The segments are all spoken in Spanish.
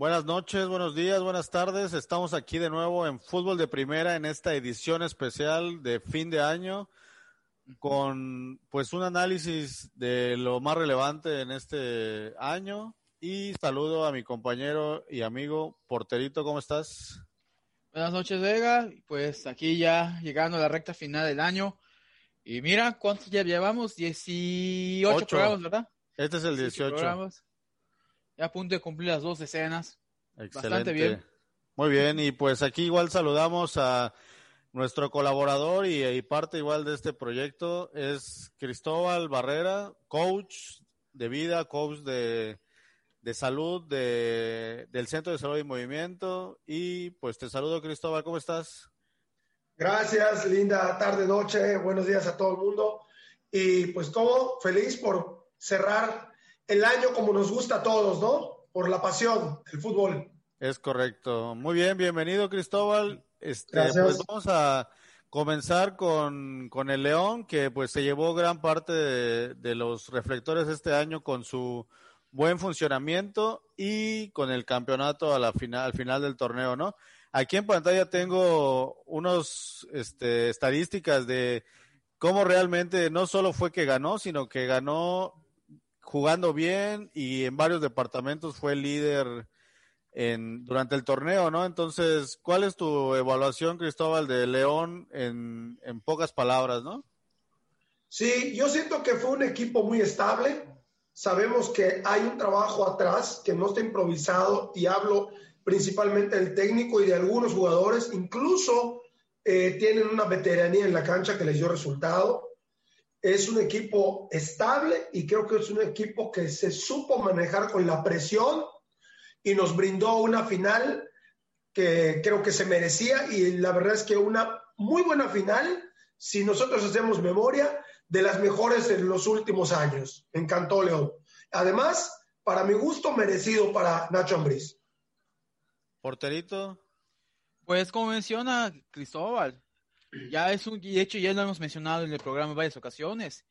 Buenas noches, buenos días, buenas tardes. Estamos aquí de nuevo en Fútbol de Primera en esta edición especial de fin de año con pues un análisis de lo más relevante en este año y saludo a mi compañero y amigo Porterito, ¿cómo estás? Buenas noches, Vega. Pues aquí ya llegando a la recta final del año. Y mira, ¿cuántos ya llevamos? 18 Ocho. programas, ¿verdad? Este es el 18. programas. Ya a punto de cumplir las dos decenas. Excelente. Bastante bien. Muy bien, y pues aquí igual saludamos a nuestro colaborador y, y parte igual de este proyecto es Cristóbal Barrera, coach de vida, coach de, de salud de, del Centro de Salud y Movimiento. Y pues te saludo Cristóbal, ¿cómo estás? Gracias, linda tarde, noche, buenos días a todo el mundo. Y pues todo feliz por cerrar el año como nos gusta a todos, ¿no? Por la pasión del fútbol. Es correcto. Muy bien, bienvenido Cristóbal. Este, Gracias. pues vamos a comenzar con, con el León, que pues se llevó gran parte de, de los reflectores este año con su buen funcionamiento y con el campeonato a la final, al final del torneo, ¿no? Aquí en pantalla tengo unos este, estadísticas de cómo realmente no solo fue que ganó, sino que ganó jugando bien y en varios departamentos fue líder en, durante el torneo, ¿no? Entonces, ¿cuál es tu evaluación, Cristóbal, de León en, pocas palabras, ¿no? Sí, yo siento que fue un equipo muy estable. Sabemos que hay un trabajo atrás que no está improvisado y hablo principalmente del técnico y de algunos jugadores. Incluso eh, tienen una veteranía en la cancha que les dio resultado. Es un equipo estable y creo que es un equipo que se supo manejar con la presión y nos brindó una final que creo que se merecía y la verdad es que una muy buena final, si nosotros hacemos memoria, de las mejores en los últimos años. Me encantó León. Además, para mi gusto, merecido para Nacho Ambriz. Porterito. Pues como menciona Cristóbal, ya es un, de hecho ya lo hemos mencionado en el programa en varias ocasiones,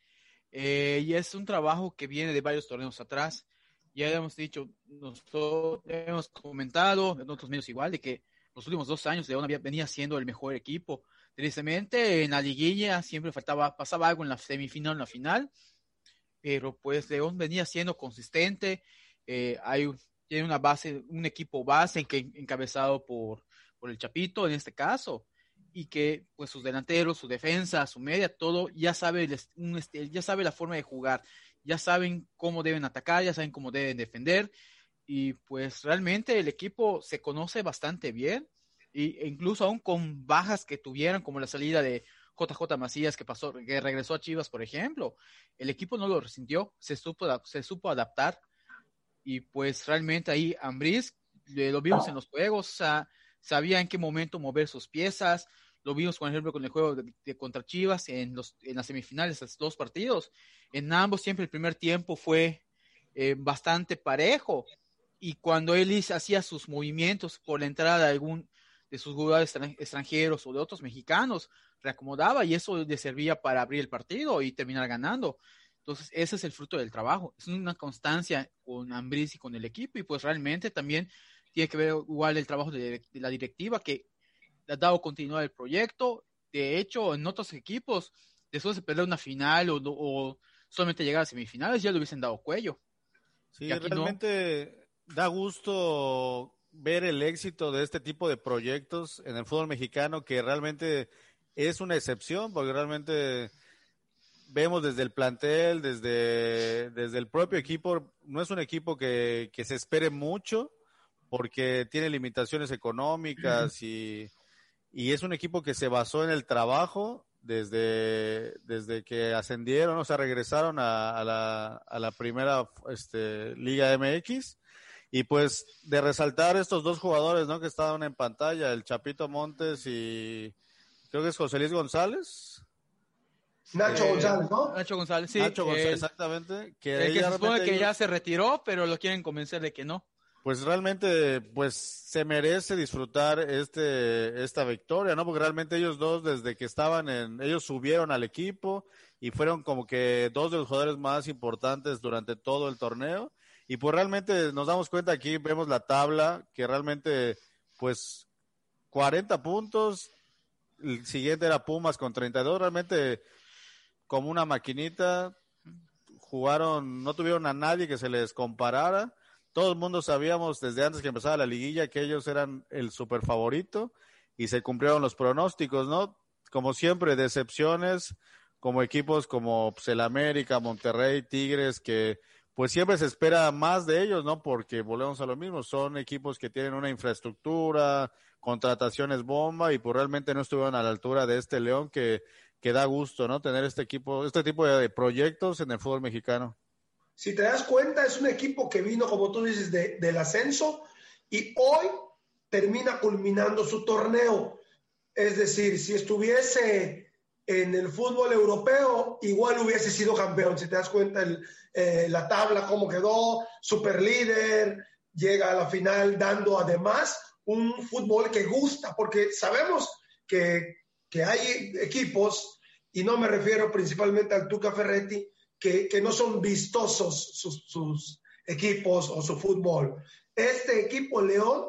eh, y es un trabajo que viene de varios torneos atrás. Ya hemos dicho, nosotros hemos comentado en otros medios igual, de que los últimos dos años León venía siendo el mejor equipo. Tristemente, en la liguilla siempre faltaba, pasaba algo en la semifinal, en la final, pero pues León venía siendo consistente. eh, hay un- tiene una base, un equipo base encabezado por, por el Chapito en este caso, y que pues sus delanteros, su defensa, su media, todo ya sabe, el est- un est- ya sabe la forma de jugar, ya saben cómo deben atacar, ya saben cómo deben defender, y pues realmente el equipo se conoce bastante bien, e incluso aún con bajas que tuvieron, como la salida de JJ Macías que pasó, que regresó a Chivas, por ejemplo, el equipo no lo resintió, se supo, se supo adaptar, y pues realmente ahí Ambriz eh, lo vimos en los juegos, o sea, sabía en qué momento mover sus piezas, lo vimos por ejemplo con el juego de, de contra Chivas en, los, en las semifinales, esos dos partidos, en ambos siempre el primer tiempo fue eh, bastante parejo, y cuando él hacía sus movimientos por la entrada de algún de sus jugadores extran- extranjeros o de otros mexicanos, reacomodaba y eso le servía para abrir el partido y terminar ganando. Entonces, ese es el fruto del trabajo. Es una constancia con Ambriz y con el equipo y pues realmente también tiene que ver igual el trabajo de, de la directiva que le ha dado continuidad al proyecto. De hecho, en otros equipos, después de perder una final o, o solamente llegar a semifinales, ya le hubiesen dado cuello. Sí, no. realmente da gusto ver el éxito de este tipo de proyectos en el fútbol mexicano, que realmente es una excepción, porque realmente vemos desde el plantel, desde, desde el propio equipo, no es un equipo que, que se espere mucho porque tiene limitaciones económicas y, y es un equipo que se basó en el trabajo desde, desde que ascendieron, o sea, regresaron a, a la, a la primera este, Liga MX. Y pues de resaltar estos dos jugadores, ¿no? Que estaban en pantalla, el Chapito Montes y creo que es José Luis González. Nacho Eh, González, ¿no? Nacho González, sí. Nacho González, el- exactamente. Que, el que se supone que ya se retiró, pero lo quieren convencer de que no. Pues realmente pues se merece disfrutar este esta victoria, ¿no? Porque realmente ellos dos desde que estaban en ellos subieron al equipo y fueron como que dos de los jugadores más importantes durante todo el torneo y pues realmente nos damos cuenta aquí vemos la tabla que realmente pues 40 puntos, el siguiente era Pumas con 32, realmente como una maquinita jugaron, no tuvieron a nadie que se les comparara todo el mundo sabíamos desde antes que empezara la liguilla que ellos eran el super favorito y se cumplieron los pronósticos, ¿no? Como siempre, decepciones como equipos como pues, el América, Monterrey, Tigres, que pues siempre se espera más de ellos, ¿no? Porque volvemos a lo mismo, son equipos que tienen una infraestructura, contrataciones bomba y pues realmente no estuvieron a la altura de este León que, que da gusto, ¿no? Tener este equipo, este tipo de proyectos en el fútbol mexicano. Si te das cuenta, es un equipo que vino, como tú dices, de- del ascenso y hoy termina culminando su torneo. Es decir, si estuviese en el fútbol europeo, igual hubiese sido campeón. Si te das cuenta, eh, la tabla, cómo quedó, super líder, llega a la final dando además un fútbol que gusta, porque sabemos que, que hay equipos, y no me refiero principalmente al Tuca Ferretti, que, que no son vistosos sus, sus equipos o su fútbol. Este equipo León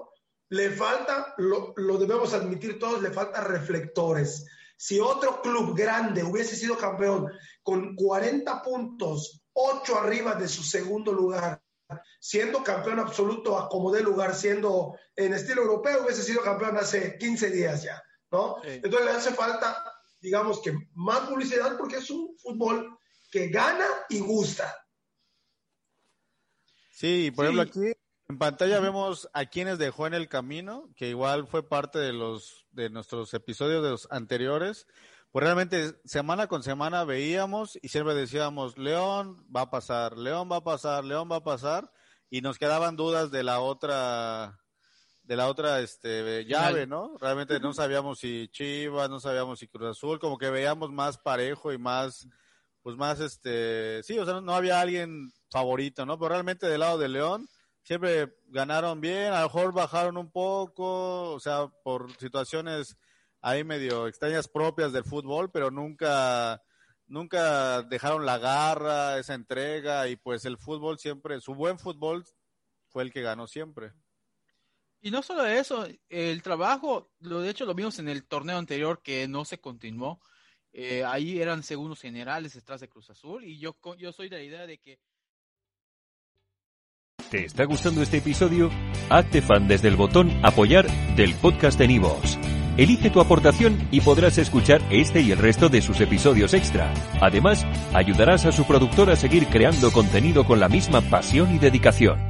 le falta, lo, lo debemos admitir todos, le falta reflectores. Si otro club grande hubiese sido campeón con 40 puntos, 8 arriba de su segundo lugar, siendo campeón absoluto a como de lugar, siendo en estilo europeo, hubiese sido campeón hace 15 días ya, ¿no? Sí. Entonces le hace falta, digamos que más publicidad porque es un fútbol que gana y gusta. Sí, por Sí. ejemplo aquí en pantalla vemos a quienes dejó en el camino, que igual fue parte de los de nuestros episodios de los anteriores. Pues realmente semana con semana veíamos y siempre decíamos, León va a pasar, León va a pasar, León va a pasar, y nos quedaban dudas de la otra de la otra este llave, ¿no? Realmente no sabíamos si Chivas, no sabíamos si Cruz Azul, como que veíamos más parejo y más pues más este, sí, o sea, no, había alguien favorito, ¿no? Pero realmente del lado de León siempre ganaron bien, a lo mejor bajaron un poco, o sea, por situaciones ahí medio extrañas propias del fútbol, pero nunca nunca dejaron la garra, esa entrega y pues el fútbol siempre, su buen fútbol fue el que ganó siempre. Y no solo eso, el trabajo, lo de hecho lo vimos en el torneo anterior que no se continuó. Eh, ahí eran segundos generales detrás de Cruz Azul y yo, yo soy de la idea de que ¿Te está gustando este episodio? Hazte fan desde el botón Apoyar del podcast de Nivos. Elige tu aportación y podrás escuchar este y el resto de sus episodios extra. Además, ayudarás a su productor a seguir creando contenido con la misma pasión y dedicación.